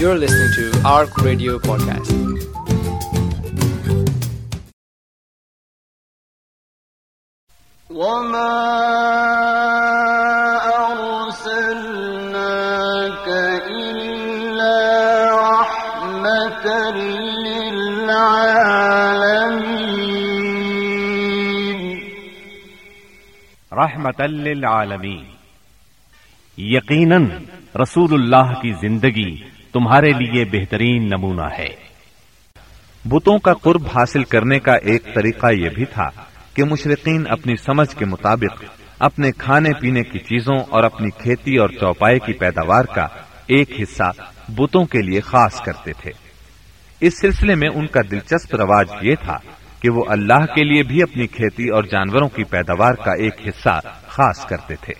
You're listening to Arc Radio Podcast. وما أرسلناك إلا رحمة للعالمين رحمت للعالمین یقیناً رسول اللہ کی زندگی تمہارے لیے بہترین نمونہ ہے۔ بتوں کا قرب حاصل کرنے کا ایک طریقہ یہ بھی تھا کہ مشرقین اپنی سمجھ کے مطابق اپنے کھانے پینے کی چیزوں اور اپنی کھیتی اور چوپائے کی پیداوار کا ایک حصہ بتوں کے لیے خاص کرتے تھے۔ اس سلسلے میں ان کا دلچسپ رواج یہ تھا کہ وہ اللہ کے لیے بھی اپنی کھیتی اور جانوروں کی پیداوار کا ایک حصہ خاص کرتے تھے۔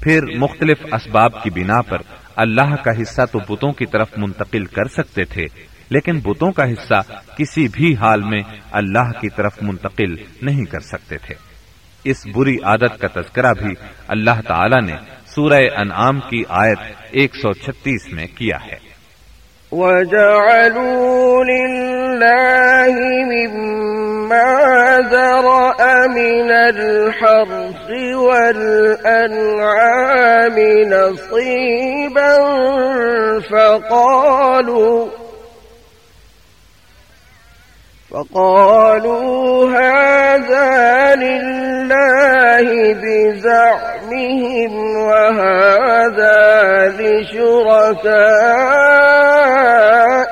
پھر مختلف اسباب کی بنا پر اللہ کا حصہ تو بتوں کی طرف منتقل کر سکتے تھے، لیکن بتوں کا حصہ کسی بھی حال میں اللہ کی طرف منتقل نہیں کر سکتے تھے۔ اس بری عادت کا تذکرہ بھی اللہ تعالی نے سورہ انعام کی آیت 136 میں کیا ہے۔ وجعلوا لله مما ذرأ من الحرث والأنعام نصيبا فقالوا فقالوا هذا لله بزعمهم وهذا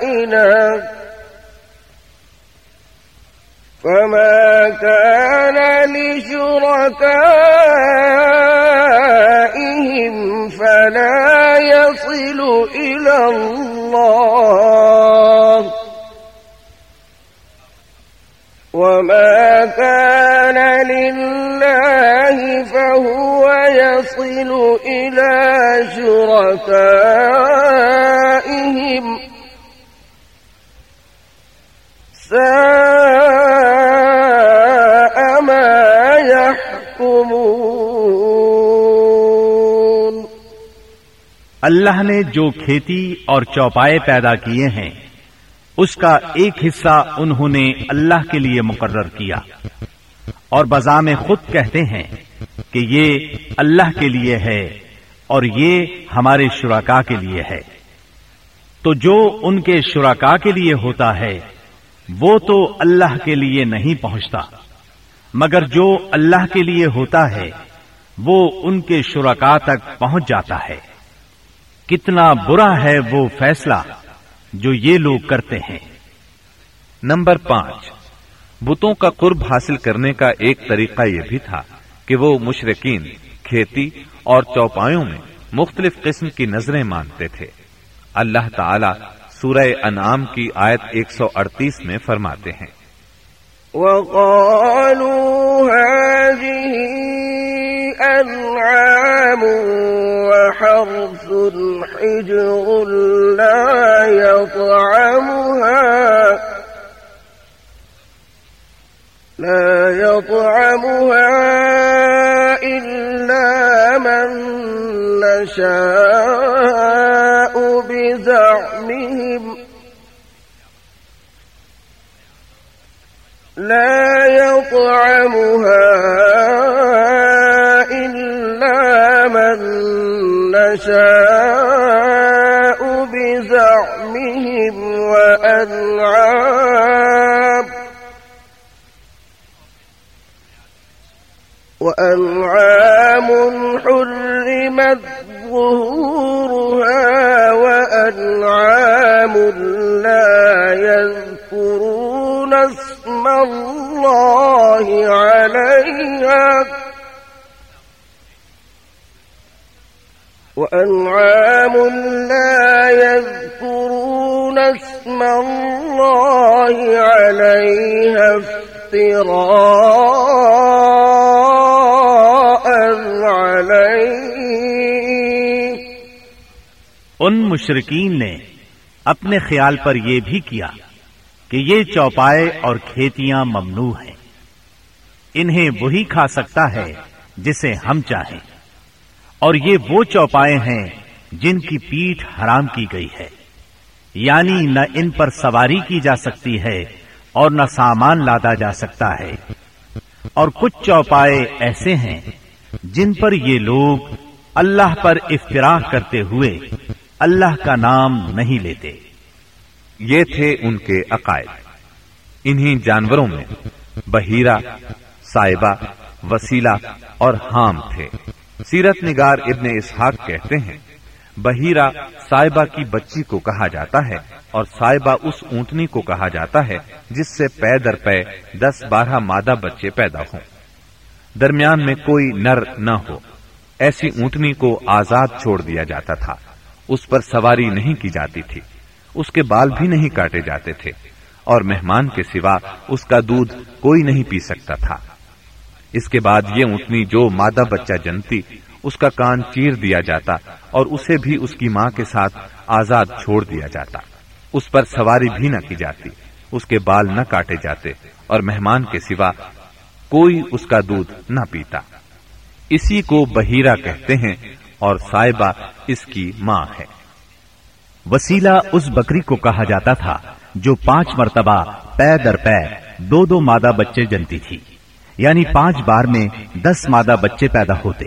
لشركائنا فما كان لشركائهم فلا يصل إلى الله. وما كان لله فهو يصل إلى شركائهم يحكمون اللہ نے جو کھیتی اور چوپائے پیدا کیے ہیں، اس کا ایک حصہ انہوں نے اللہ کے لیے مقرر کیا۔ اور بزام خود کہتے ہیں کہ یہ اللہ کے لیے ہے اور یہ ہمارے شرکا کے لیے ہے۔ تو جو ان کے شرکا کے لیے ہوتا ہے، وہ تو اللہ کے لیے نہیں پہنچتا۔ مگر جو اللہ کے لیے ہوتا ہے، وہ ان کے شرکا تک پہنچ جاتا ہے۔ کتنا برا ہے وہ فیصلہ جو یہ لوگ کرتے ہیں۔ نمبر پانچ، بتوں کا قرب حاصل کرنے کا ایک طریقہ یہ بھی تھا کہ وہ مشرقین کھیتی اور چوپایوں میں مختلف قسم کی نظریں مانتے تھے۔ اللہ تعالی سورہ انعام کی آیت 138 میں فرماتے ہیں۔ وقالوا هذه أنعام وحرث حجر لا يطعمها لا يطعمها إلا من نشاء بزعمهم لا يطعمها إلا من نشاء بزعمهم وأنعام وأنعام وأنعام لا يذكرون اسم الله عليها افتراء عليه. ان مشرقین نے اپنے خیال پر یہ بھی کیا کہ یہ چوپائے اور کھیتیاں ممنوع ہیں۔ انہیں وہی کھا سکتا ہے جسے ہم چاہیں۔ اور یہ وہ چوپائے ہیں جن کی پیٹھ حرام کی گئی ہے۔ یعنی نہ ان پر سواری کی جا سکتی ہے اور نہ سامان لادا جا سکتا ہے۔ اور کچھ چوپائے ایسے ہیں جن پر یہ لوگ اللہ پر افطرا کرتے ہوئے اللہ کا نام نہیں لیتے۔ یہ تھے ان کے عقائد۔ انہیں جانوروں میں بہیرہ سائبہ وسیلہ اور حام تھے۔ سیرت نگار ابن اسحاق کہتے ہیں بہیرہ سائبہ کی بچی کو کہا جاتا ہے اور سائبہ اس اونٹنی کو کہا جاتا ہے جس سے پے در پے دس بارہ مادہ بچے پیدا ہوں۔ درمیان میں کوئی نر نہ ہو۔ ایسی اونٹنی کو آزاد چھوڑ دیا جاتا تھا۔ اس پر سواری نہیں کی جاتی تھی۔ اس کے بال بھی نہیں کاٹے جاتے تھے۔ اور مہمان کے سوا اس کا دودھ کوئی نہیں پی سکتا تھا۔ اس کے بعد یہ اونٹنی جو مادہ بچہ جنتی، اس کا کان چیر دیا جاتا اور اسے بھی اس کی ماں کے ساتھ آزاد چھوڑ دیا جاتا۔ اس پر سواری بھی نہ کی جاتی، اس کے بال نہ کاٹے جاتے اور مہمان کے سوا کوئی اس کا دودھ نہ پیتا۔ اسی کو بہیرہ کہتے ہیں اور صاحبہ اس کی ماں ہے۔ وسیلہ اس بکری کو کہا جاتا تھا جو پانچ مرتبہ پے در پے دو دو مادہ بچے جنتی تھی۔ یعنی پانچ بار میں دس مادہ بچے پیدا ہوتے۔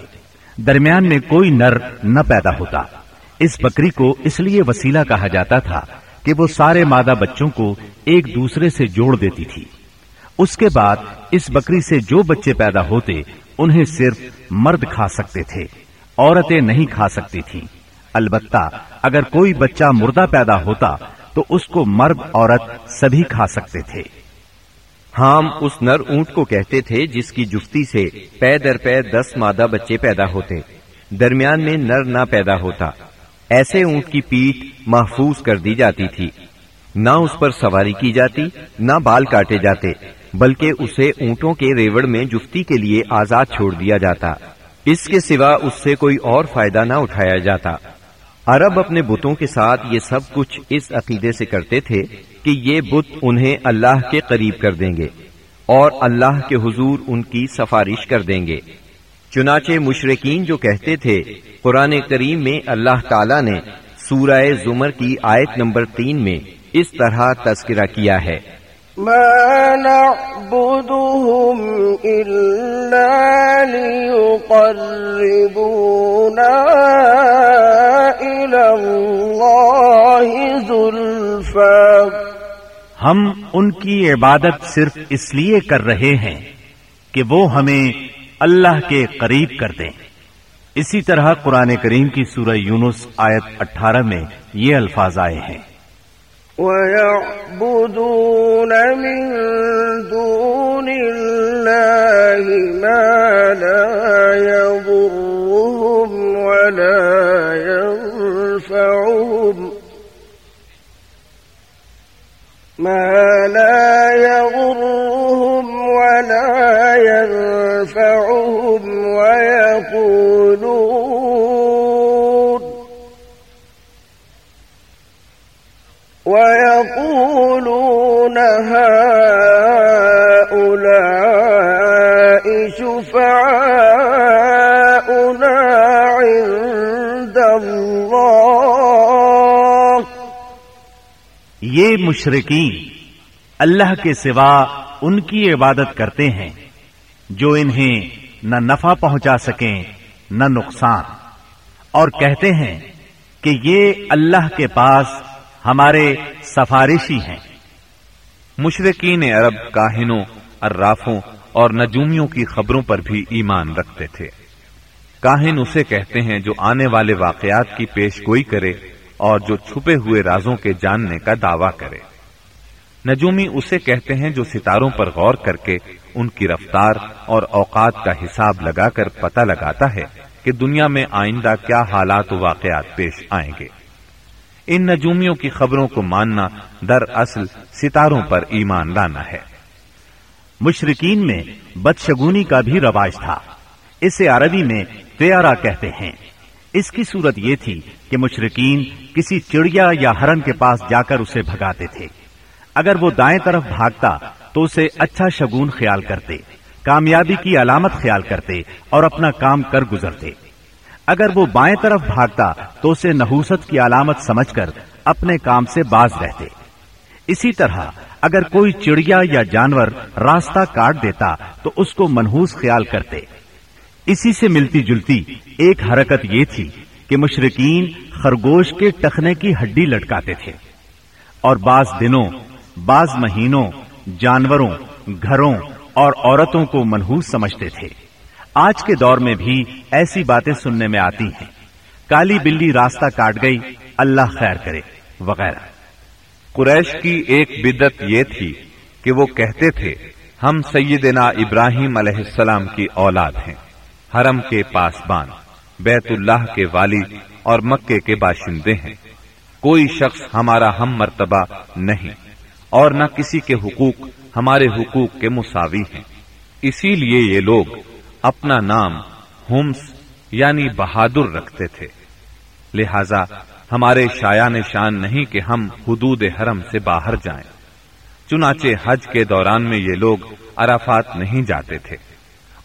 درمیان میں کوئی نر نہ پیدا ہوتا۔ اس بکری کو اس لیے وسیلہ کہا جاتا تھا کہ وہ سارے مادہ بچوں کو ایک دوسرے سے جوڑ دیتی تھی۔ اس کے بعد اس بکری سے جو بچے پیدا ہوتے، انہیں صرف مرد کھا سکتے تھے، عورتیں نہیں کھا سکتی تھیں۔ البتہ اگر کوئی بچہ مردہ پیدا ہوتا تو اس کو مرد، عورت سبھی کھا سکتے تھے۔ ہام اس نر اونٹ کو کہتے تھے جس کی جفتی سے پے در پے دس مادہ بچے پیدا ہوتے۔ درمیان میں نر نہ پیدا ہوتا۔ ایسے اونٹ کی پیٹ محفوظ کر دی جاتی تھی۔ نہ اس پر سواری کی جاتی، نہ بال کاٹے جاتے، بلکہ اسے اونٹوں کے ریوڑ میں جفتی کے لیے آزاد چھوڑ دیا جاتا۔ اس کے سوا اس سے کوئی اور فائدہ نہ اٹھایا جاتا۔ عرب اپنے بتوں کے ساتھ یہ سب کچھ اس عقیدے سے کرتے تھے۔ کہ یہ بت انہیں اللہ کے قریب کر دیں گے اور اللہ کے حضور ان کی سفارش کر دیں گے۔ چنانچہ مشرقین جو کہتے تھے، قرآن کریم میں اللہ تعالی نے سورہ زمر کی آیت نمبر تین میں اس طرح تذکرہ کیا ہے۔ ما نعبدهم إلا ليقربونا إلى الله ذلفا ہم ان کی عبادت صرف اس لیے کر رہے ہیں کہ وہ ہمیں اللہ کے قریب کر دیں۔ اسی طرح قرآن کریم کی سورہ یونس آیت اٹھارہ میں یہ الفاظ آئے ہیں۔ وَيَعْبُدُونَ مِن دُونِ اللَّهِ مَا لَا يَضُرُّهُمْ وَلَا يَنفَعُهُمْ۔ ما لا يضرهم ولا ينفعهم ويقولون ويقولون هؤلاء یہ مشرقین اللہ کے سوا ان کی عبادت کرتے ہیں جو انہیں نہ نفع پہنچا سکیں، نہ نقصان۔ اور کہتے ہیں کہ یہ اللہ کے پاس ہمارے سفارشی ہیں۔ مشرقین عرب کاہنوں ارافوں اور نجومیوں کی خبروں پر بھی ایمان رکھتے تھے۔ کاہن اسے کہتے ہیں جو آنے والے واقعات کی پیش گوئی کرے اور جو چھپے ہوئے رازوں کے جاننے کا دعویٰ کرے۔ نجومی اسے کہتے ہیں جو ستاروں پر غور کر کے ان کی رفتار اور اوقات کا حساب لگا کر پتہ لگاتا ہے کہ دنیا میں آئندہ کیا حالات و واقعات پیش آئیں گے۔ ان نجومیوں کی خبروں کو ماننا در اصل ستاروں پر ایمان لانا ہے۔ مشرقین میں بدشگونی کا بھی رواج تھا۔ اسے عربی میں تیارا کہتے ہیں۔ اس کی صورت یہ تھی کہ مشرقین کسی چڑیا یا ہرن کے پاس جا کر اسے بھگاتے تھے۔ اگر وہ دائیں طرف بھاگتا تو اسے اچھا شگون خیال کرتے، کامیابی کی علامت خیال کرتے اور اپنا کام کر گزرتے۔ اگر وہ بائیں طرف بھاگتا تو اسے نحوست کی علامت سمجھ کر اپنے کام سے باز رہتے۔ اسی طرح اگر کوئی چڑیا یا جانور راستہ کاٹ دیتا تو اس کو منحوس خیال کرتے۔ اسی سے ملتی جلتی ایک حرکت یہ تھی کہ مشرقین خرگوش کے ٹخنے کی ہڈی لٹکاتے تھے اور بعض دنوں، بعض مہینوں جانوروں، گھروں اور عورتوں کو منحوس سمجھتے تھے۔ آج کے دور میں بھی ایسی باتیں سننے میں آتی ہیں۔ کالی بلی راستہ کاٹ گئی، اللہ خیر کرے، وغیرہ۔ قریش کی ایک بدت یہ تھی کہ وہ کہتے تھے، ہم سیدنا ابراہیم علیہ السلام کی اولاد ہیں۔ حرم کے پاسبان، بیت اللہ کے والد اور مکے کے باشندے ہیں۔ کوئی شخص ہمارا ہم مرتبہ نہیں اور نہ کسی کے حقوق ہمارے حقوق کے مساوی ہیں۔ اسی لیے یہ لوگ اپنا نام ہمس یعنی بہادر رکھتے تھے۔ لہذا ہمارے شایان شان نہیں کہ ہم حدود حرم سے باہر جائیں۔ چنانچہ حج کے دوران میں یہ لوگ عرفات نہیں جاتے تھے۔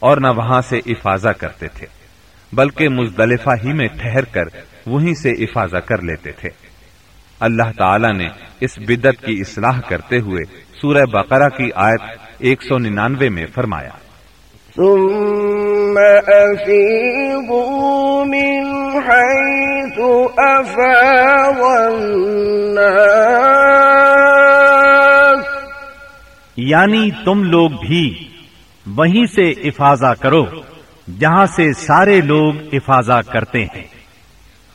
اور نہ وہاں سے افاظہ کرتے تھے بلکہ مزدلفہ ہی میں ٹھہر کر وہیں سے افاظہ کر لیتے تھے۔ اللہ تعالی نے اس بدت کی اصلاح کرتے ہوئے سورہ بقرہ کی آیت ایک سو ننانوے میں فرمایا۔ ثم أفيضوا من حيث أفاض الناس۔ یعنی تم لوگ بھی وہیں سے افاظہ کرو جہاں سے سارے لوگ افاظہ کرتے ہیں۔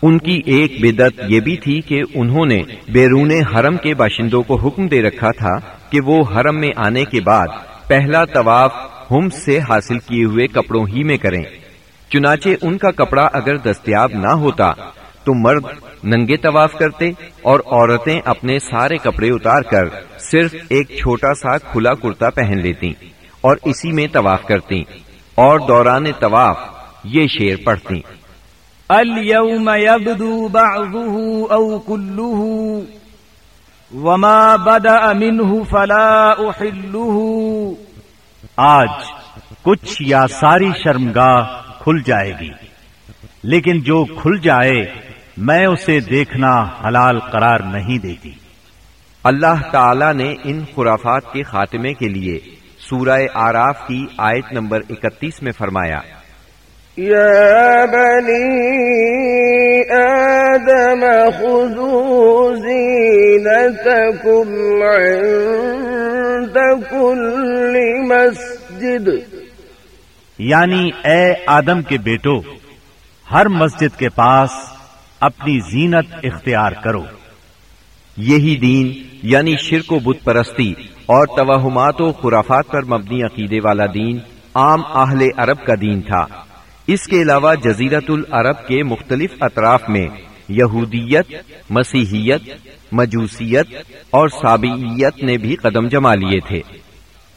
ان کی ایک بدت یہ بھی تھی کہ انہوں نے بیرون حرم کے باشندوں کو حکم دے رکھا تھا کہ وہ حرم میں آنے کے بعد پہلا طواف ہم سے حاصل کیے ہوئے کپڑوں ہی میں کریں۔ چنانچہ ان کا کپڑا اگر دستیاب نہ ہوتا تو مرد ننگے طواف کرتے اور عورتیں اپنے سارے کپڑے اتار کر صرف ایک چھوٹا سا کھلا کرتا پہن لیتی اور اسی میں طواف کرتی اور دوران طواف یہ شیر پڑھتی اليوم يبدو بعضه أو كله وما بدأ منه فلا أحله۔ آج کچھ یا ساری شرمگاہ کھل جائے گی۔ لیکن جو کھل جائے میں اسے دیکھنا حلال قرار نہیں دیتی۔ اللہ تعالی نے ان خرافات کے خاتمے کے لیے سورہ آراف کی آیت نمبر اکتیس میں فرمایا۔ يا بني آدم خذوا زينتكم عند كل مسجد۔ یعنی اے آدم کے بیٹو ہر مسجد کے پاس اپنی زینت اختیار کرو۔ یہی دین یعنی شرک و بت پرستی اور توہمات و خرافات پر مبنی عقیدے والا دین عام اہل عرب کا دین تھا۔ اس کے علاوہ جزیرت العرب کے مختلف اطراف میں یہودیت، مسیحیت، مجوسیت اور سابعیت نے بھی قدم جما لیے تھے۔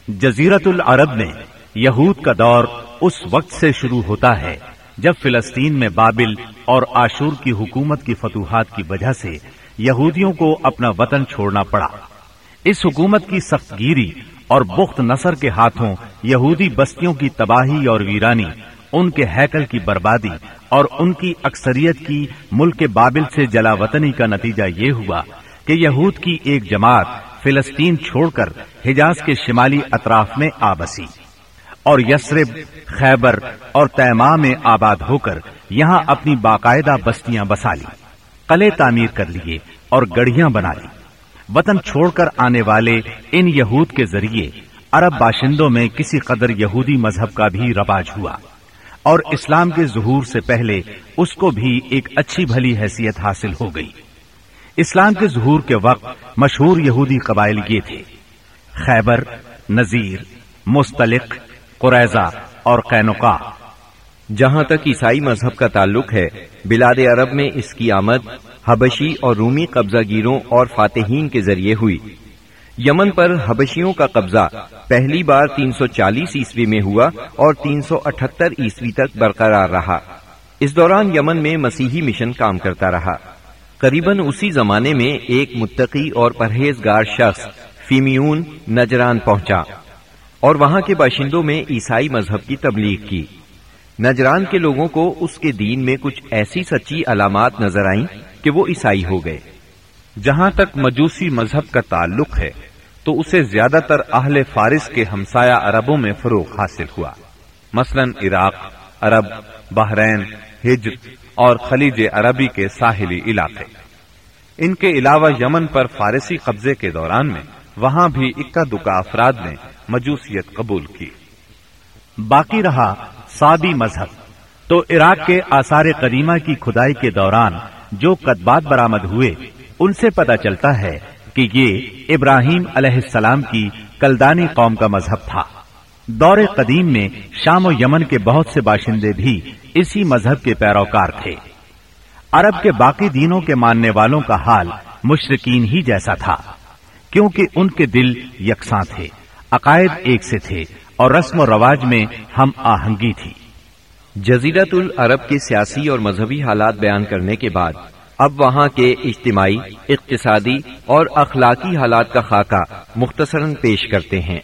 جزیرت العرب میں یہود کا دور اس وقت سے شروع ہوتا ہے جب فلسطین میں بابل اور آشور کی حکومت کی فتوحات کی وجہ سے یہودیوں کو اپنا وطن چھوڑنا پڑا۔ اس حکومت کی سخت گیری اور بخت نصر کے ہاتھوں یہودی بستیوں کی تباہی اور ویرانی، ان کے ہیکل کی بربادی اور ان کی اکثریت کی ملک بابل سے جلا وطنی کا نتیجہ یہ ہوا کہ یہود کی ایک جماعت فلسطین چھوڑ کر حجاز کے شمالی اطراف میں آ بسی اور یسرب خیبر اور تیما میں آباد ہو کر یہاں اپنی باقاعدہ بستیاں بسا لی، قلعے تعمیر کر لیے اور گڑھیاں بنا لی۔ وطن چھوڑ کر آنے والے ان یہود کے ذریعے عرب باشندوں میں کسی قدر یہودی مذہب کا بھی رواج ہوا۔ اور اسلام کے ظہور سے پہلے اس کو بھی ایک اچھی بھلی حیثیت حاصل ہو گئی۔ اسلام کے ظہور کے وقت مشہور یہودی قبائل یہ تھے۔ خیبر، نذیر، مستلق، قریضہ اور قینقا جہاں تک عیسائی مذہب کا تعلق ہے، بلاد عرب میں اس کی آمد حبشی اور رومی قبضہ گیروں اور فاتحین کے ذریعے ہوئی۔ یمن پر حبشیوں کا قبضہ پہلی بار تین سو چالیس عیسوی میں ہوا اور تین سو اٹھہتر عیسوی تک برقرار رہا۔ اس دوران یمن میں مسیحی مشن کام کرتا رہا۔ قریباً اسی زمانے میں ایک متقی اور پرہیزگار شخص فیمیون نجران پہنچا اور وہاں کے باشندوں میں عیسائی مذہب کی تبلیغ کی۔ نجران کے لوگوں کو اس کے دین میں کچھ ایسی سچی علامات نظر آئیں کہ وہ عیسائی ہو گئے۔ جہاں تک مجوسی مذہب کا تعلق ہے، تو اسے زیادہ تر اہل فارس کے ہمسایہ عربوں میں فروغ حاصل ہوا۔ مثلا عراق، عرب، بحرین، ہجر اور خلیج عربی کے ساحلی علاقے۔ ان کے علاوہ یمن پر فارسی قبضے کے دوران میں وہاں بھی اکا دکا افراد نے مجوسیت قبول کی۔ باقی رہا سابی مذہب۔ تو عراق کے آثار قدیمہ کی کھدائی کے دوران جو قدبات برامد ہوئے، ان سے پتا چلتا ہے کہ یہ ابراہیم علیہ السلام کی کلدانی قوم کا مذہب تھا۔ دور قدیم میں شام و یمن کے بہت سے باشندے بھی اسی مذہب کے پیروکار تھے۔ عرب کے باقی دینوں کے ماننے والوں کا حال مشرقین ہی جیسا تھا، کیونکہ ان کے دل یکساں تھے، عقائد ایک سے تھے۔ اور رسم و رواج میں ہم آہنگی تھی۔ جزیرت العرب کے سیاسی اور مذہبی حالات بیان کرنے کے بعد، اب وہاں کے اجتماعی، اقتصادی اور اخلاقی حالات کا خاکہ مختصراً پیش کرتے ہیں۔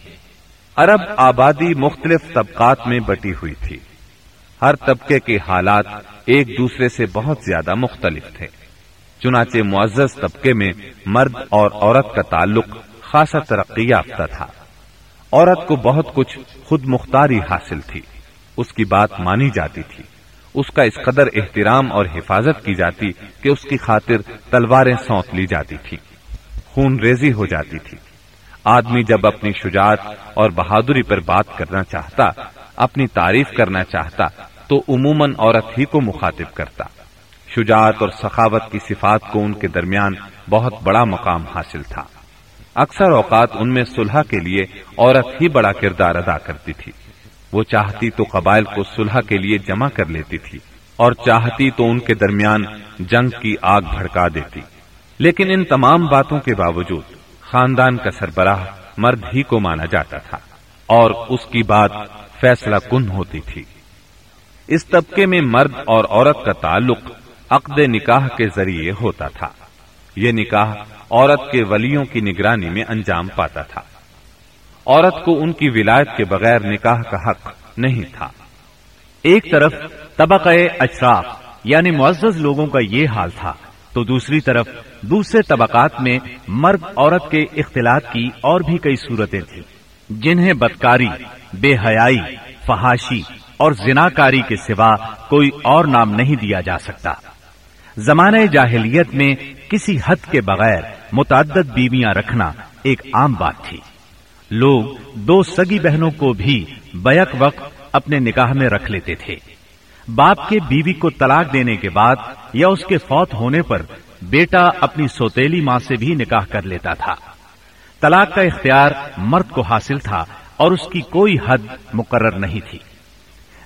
عرب آبادی مختلف طبقات میں بٹی ہوئی تھی۔ ہر طبقے کے حالات ایک دوسرے سے بہت زیادہ مختلف تھے۔ چنانچہ معزز طبقے میں مرد اور عورت کا تعلق خاصا ترقی یافتہ تھا۔ عورت کو بہت کچھ خود مختاری حاصل تھی۔ اس کی بات مانی جاتی تھی۔ اس کا اس قدر احترام اور حفاظت کی جاتی کہ اس کی خاطر تلواریں سونپ لی جاتی تھی۔ خون ریزی ہو جاتی تھی۔ آدمی جب اپنی شجاعت اور بہادری پر بات کرنا چاہتا، اپنی تعریف کرنا چاہتا، تو عموماً عورت ہی کو مخاطب کرتا۔ شجاعت اور سخاوت کی صفات کو ان کے درمیان بہت بڑا مقام حاصل تھا۔ اکثر اوقات ان میں صلح کے لیے عورت ہی بڑا کردار ادا کرتی تھی۔ وہ چاہتی تو قبائل کو صلح کے لیے جمع کر لیتی تھی اور چاہتی تو ان کے درمیان جنگ کی آگ بھڑکا دیتی۔ لیکن ان تمام باتوں کے باوجود خاندان کا سربراہ مرد ہی کو مانا جاتا تھا اور اس کی بات فیصلہ کن ہوتی تھی۔ اس طبقے میں مرد اور عورت کا تعلق عقد نکاح کے ذریعے ہوتا تھا۔ یہ نکاح عورت کے ولیوں کی نگرانی میں انجام پاتا تھا۔ عورت کو ان کی ولایت کے بغیر نکاح کا حق نہیں تھا۔ ایک طرف طبقہ اشراف یعنی معزز لوگوں کا یہ حال تھا، تو دوسری طرف دوسرے طبقات میں مرد عورت کے اختلاط کی اور بھی کئی صورتیں تھیں، جنہیں بدکاری، بے حیائی، فحاشی اور زناکاری کے سوا کوئی اور نام نہیں دیا جا سکتا۔ زمانہ جاہلیت میں کسی حد کے بغیر متعدد بیویاں رکھنا ایک عام بات تھی۔ لوگ دو سگی بہنوں کو بھی بیک وقت اپنے نکاح میں رکھ لیتے تھے۔ باپ کے بیوی کو طلاق دینے کے بعد یا اس کے فوت ہونے پر بیٹا اپنی سوتیلی ماں سے بھی نکاح کر لیتا تھا۔ طلاق کا اختیار مرد کو حاصل تھا اور اس کی کوئی حد مقرر نہیں تھی۔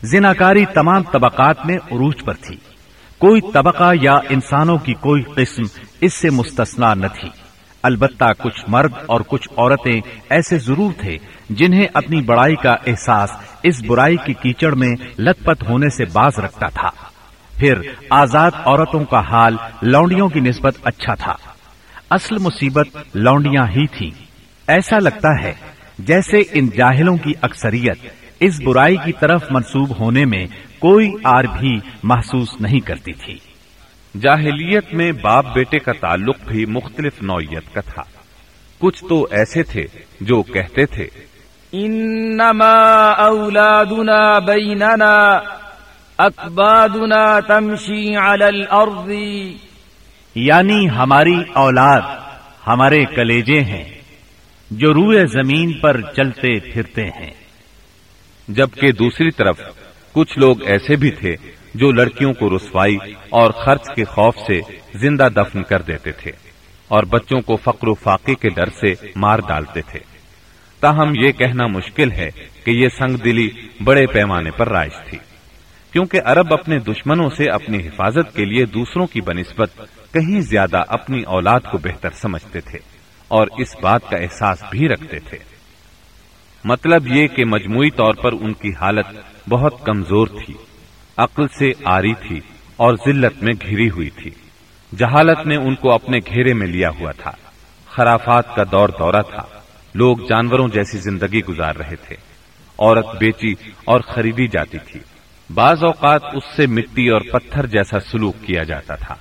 زناکاری تمام طبقات میں عروج پر تھی۔ کوئی طبقہ یا انسانوں کی کوئی قسم اس سے مستثنا نہ تھی۔ البتہ کچھ مرد اور کچھ عورتیں ایسے ضرور تھے جنہیں اپنی بڑائی کا احساس اس برائی کی کیچڑ میں لت پت ہونے سے باز رکھتا تھا۔ پھر آزاد عورتوں کا حال لونڈیوں کی نسبت اچھا تھا۔ اصل مصیبت لونڈیاں ہی تھی ایسا لگتا ہے جیسے ان جاہلوں کی اکثریت اس برائی کی طرف منسوب ہونے میں کوئی آر بھی محسوس نہیں کرتی تھی۔ جاہلیت میں باپ بیٹے کا تعلق بھی مختلف نوعیت کا تھا۔ کچھ تو ایسے تھے جو کہتے تھے انما اولادنا بیننا اکبادنا تمشی علی الارض۔ یعنی ہماری اولاد ہمارے کلیجے ہیں جو روئے زمین پر چلتے پھرتے ہیں۔ جبکہ دوسری طرف کچھ لوگ ایسے بھی تھے جو لڑکیوں کو رسوائی اور خرچ کے خوف سے زندہ دفن کر دیتے تھے اور بچوں کو فقر و فاقے کے ڈر سے مار ڈالتے تھے۔ تاہم یہ کہنا مشکل ہے کہ یہ سنگ دلی بڑے پیمانے پر رائج تھی، کیونکہ عرب اپنے دشمنوں سے اپنی حفاظت کے لیے دوسروں کی بنسبت کہیں زیادہ اپنی اولاد کو بہتر سمجھتے تھے اور اس بات کا احساس بھی رکھتے تھے۔ مطلب یہ کہ مجموعی طور پر ان کی حالت بہت کمزور تھی، عقل سے آری تھی اور ذلت میں گھری ہوئی تھی۔ جہالت نے ان کو اپنے گھیرے میں لیا ہوا تھا۔ خرافات کا دور دورہ تھا۔ لوگ جانوروں جیسی زندگی گزار رہے تھے۔ عورت بیچی اور خریدی جاتی تھی۔ بعض اوقات اس سے مٹی اور پتھر جیسا سلوک کیا جاتا تھا۔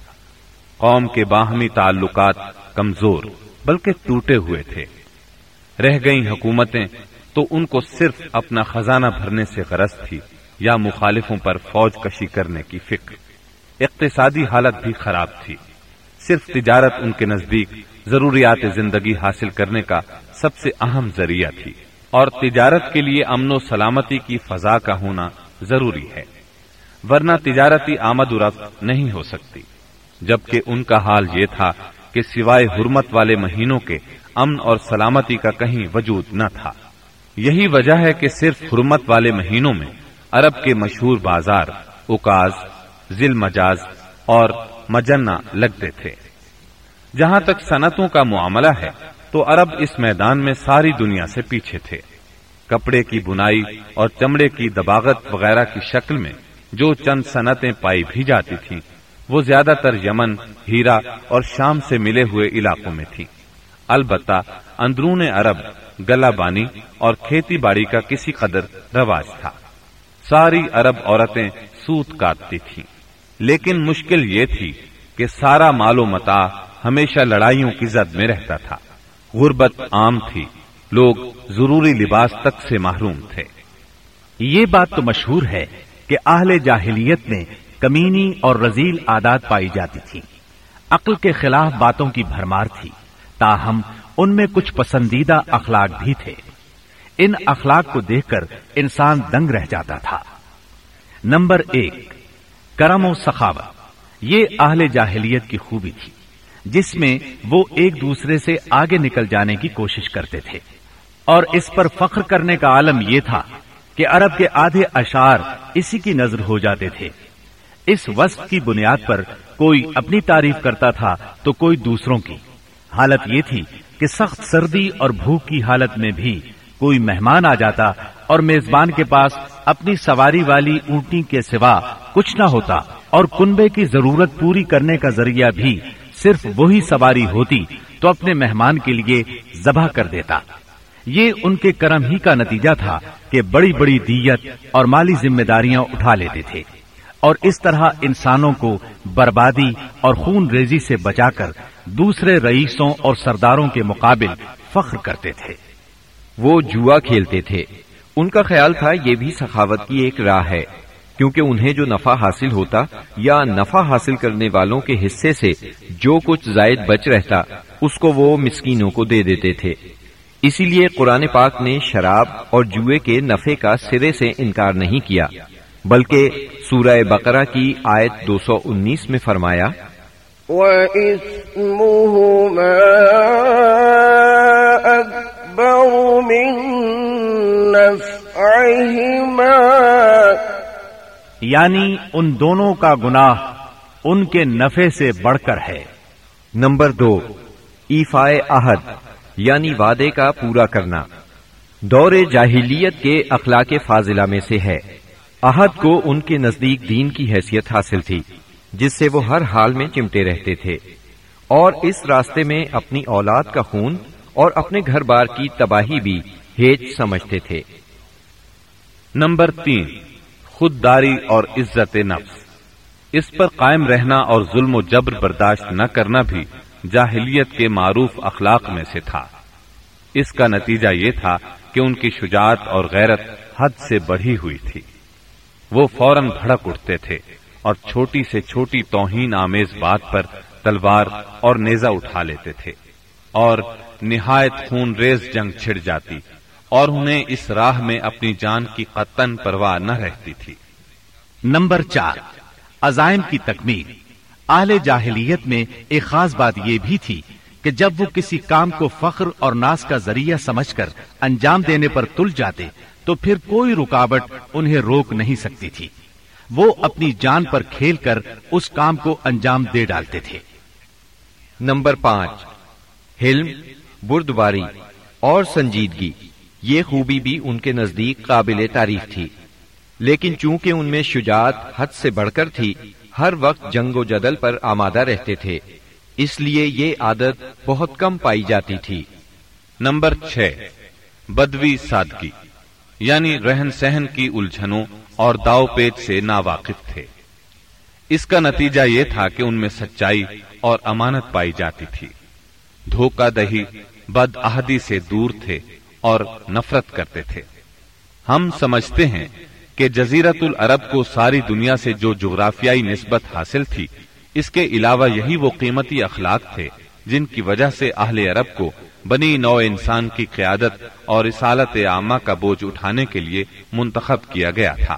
قوم کے باہمی تعلقات کمزور بلکہ ٹوٹے ہوئے تھے۔ رہ گئی حکومتیں تو ان کو صرف اپنا خزانہ بھرنے سے غرض تھی، یا مخالفوں پر فوج کشی کرنے کی فکر۔ اقتصادی حالت بھی خراب تھی۔ صرف تجارت ان کے نزدیک ضروریات زندگی حاصل کرنے کا سب سے اہم ذریعہ تھی۔ اور تجارت کے لیے امن و سلامتی کی فضا کا ہونا ضروری ہے۔ ورنہ تجارتی آمد و رفت نہیں ہو سکتی۔ جبکہ ان کا حال یہ تھا کہ سوائے حرمت والے مہینوں کے امن اور سلامتی کا کہیں وجود نہ تھا۔ یہی وجہ ہے کہ صرف حرمت والے مہینوں میں عرب کے مشہور بازار اکاز ذیل مجاز اور مجنا لگتے تھے۔ جہاں تک صنعتوں کا معاملہ ہے، تو عرب اس میدان میں ساری دنیا سے پیچھے تھے۔ کپڑے کی بنائی اور چمڑے کی دباغت وغیرہ کی شکل میں جو چند صنعتیں پائی بھی جاتی تھیں، وہ زیادہ تر یمن، ہیرا اور شام سے ملے ہوئے علاقوں میں تھی البتہ اندرون عرب گلا بانی اور کھیتی باڑی کا کسی قدر رواج تھا۔ ساری عرب عورتیں سوت کاٹتی تھیں۔ لیکن مشکل یہ تھی کہ سارا مال و متا ہمیشہ لڑائیوں کی زد میں رہتا تھا۔ غربت عام تھی۔ لوگ ضروری لباس تک سے محروم تھے۔ یہ بات تو مشہور ہے کہ اہل جاہلیت میں کمینی اور رزیل عادات پائی جاتی تھی عقل کے خلاف باتوں کی بھرمار تھی۔ تاہم ان میں کچھ پسندیدہ اخلاق بھی تھے۔ ان اخلاق کو دیکھ کر انسان دنگ رہ جاتا تھا۔ نمبر ایک، کرم و سخاوت۔ یہ اہل جاہلیت کی خوبی تھی، جس میں وہ ایک دوسرے سے آگے نکل جانے کی کوشش کرتے تھے۔ اور اس پر فخر کرنے کا عالم یہ تھا کہ عرب کے آدھے اشار اسی کی نظر ہو جاتے تھے۔ اس وصف کی بنیاد پر کوئی اپنی تعریف کرتا تھا تو کوئی دوسروں کی۔ حالت یہ تھی کہ سخت سردی اور بھوک کی حالت میں بھی کوئی مہمان آ جاتا اور میزبان کے پاس اپنی سواری والی اونٹی کے سوا کچھ نہ ہوتا اور کنبے کی ضرورت پوری کرنے کا ذریعہ بھی صرف وہی سواری ہوتی تو اپنے مہمان کے لیے ذبح کر دیتا۔ یہ ان کے کرم ہی کا نتیجہ تھا کہ بڑی بڑی دیت اور مالی ذمہ داریاں اٹھا لیتے تھے۔ اور اس طرح انسانوں کو بربادی اور خون ریزی سے بچا کر دوسرے رئیسوں اور سرداروں کے مقابل فخر کرتے تھے۔ وہ جوا کھیلتے تھے۔ ان کا خیال تھا یہ بھی سخاوت کی ایک راہ ہے، کیونکہ انہیں جو نفع حاصل ہوتا یا نفع حاصل کرنے والوں کے حصے سے جو کچھ زائد بچ رہتا، اس کو وہ مسکینوں کو دے دیتے تھے۔ اسی لیے قرآن پاک نے شراب اور جوئے کے نفع کا سرے سے انکار نہیں کیا۔ بلکہ سورہ بقرہ کی آیت دو سو انیس میں فرمایا أَكْبَرُ مِن نَفْعِهِمَا یعنی ان دونوں کا گناہ ان کے نفع سے بڑھ کر ہے۔ نمبر دو ایفائے عہد یعنی وعدے کا پورا کرنا۔ دور جاہلیت کے اخلاق فاضلہ میں سے ہے۔ عہد کو ان کے نزدیک دین کی حیثیت حاصل تھی، جس سے وہ ہر حال میں چمٹے رہتے تھے۔ اور اس راستے میں اپنی اولاد کا خون اور اپنے گھر بار کی تباہی بھی ہیج سمجھتے تھے۔ نمبر تین، خودداری اور عزت نفس۔ اس پر قائم رہنا اور ظلم و جبر برداشت نہ کرنا بھی جاہلیت کے معروف اخلاق میں سے تھا۔ اس کا نتیجہ یہ تھا کہ ان کی شجاعت اور غیرت حد سے بڑھی ہوئی تھی۔ وہ فوراً بھڑک اٹھتے تھے اور چھوٹی سے چھوٹی توہین آمیز بات پر تلوار اور نیزہ اٹھا لیتے تھے اور نہایت خون ریز جنگ چھڑ جاتی اور انہیں اس راہ میں اپنی جان کی قطن پرواہ نہ رہتی تھی۔ نمبر چار، عزائم کی تکمیل۔ اہل جاہلیت میں ایک خاص بات یہ بھی تھی کہ جب وہ کسی کام کو فخر اور ناس کا ذریعہ سمجھ کر انجام دینے پر تل جاتے تو پھر کوئی رکاوٹ انہیں روک نہیں سکتی تھی۔ وہ اپنی جان پر کھیل کر اس کام کو انجام دے ڈالتے تھے۔ نمبر پانچ، حلم، بردباری اور سنجیدگی۔ یہ خوبی بھی ان کے نزدیک قابل تعریف تھی۔ لیکن چونکہ ان میں شجاعت حد سے بڑھ کر تھی، ہر وقت جنگ و جدل پر آمادہ رہتے تھے۔ اس لیے یہ عادت بہت کم پائی جاتی تھی۔ نمبر چھ، بدوی سادگی۔ یعنی رہن سہن کی الجھنوں اور داؤ پیچ سے ناواقف تھے۔ اس کا نتیجہ یہ تھا کہ ان میں سچائی اور امانت پائی جاتی تھی۔ دھوکہ دہی بد عہدی سے دور تھے اور نفرت کرتے تھے۔ ہم سمجھتے ہیں کہ جزیرت العرب کو ساری دنیا سے جو جغرافیائی نسبت حاصل تھی، اس کے علاوہ یہی وہ قیمتی اخلاق تھے جن کی وجہ سے اہل عرب کو بنی نو انسان کی قیادت اور رسالت عامہ کا بوجھ اٹھانے کے لیے منتخب کیا گیا تھا۔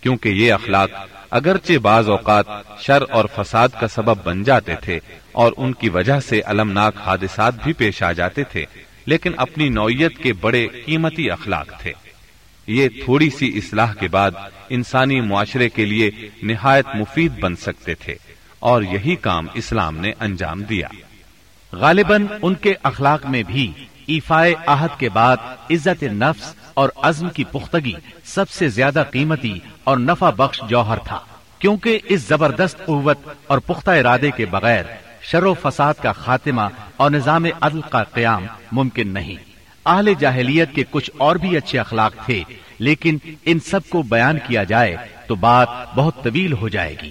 کیونکہ یہ اخلاق اگرچہ بعض اوقات شر اور فساد کا سبب بن جاتے تھے اور ان کی وجہ سے المناک حادثات بھی پیش آ جاتے تھے، لیکن اپنی نوعیت کے بڑے قیمتی اخلاق تھے۔ یہ تھوڑی سی اصلاح کے بعد انسانی معاشرے کے لیے نہایت مفید بن سکتے تھے اور یہی کام اسلام نے انجام دیا۔ غالباً ان کے اخلاق میں بھی ایفائے آہد کے بعد عزت نفس اور عزم کی پختگی سب سے زیادہ قیمتی اور نفع بخش جوہر تھا، کیونکہ اس زبردست قوت اور پختہ ارادے کے بغیر شر و فساد کا خاتمہ اور نظام عدل کا قیام ممکن نہیں۔ اہل جاہلیت کے کچھ اور بھی اچھے اخلاق تھے، لیکن ان سب کو بیان کیا جائے تو بات بہت طویل ہو جائے گی۔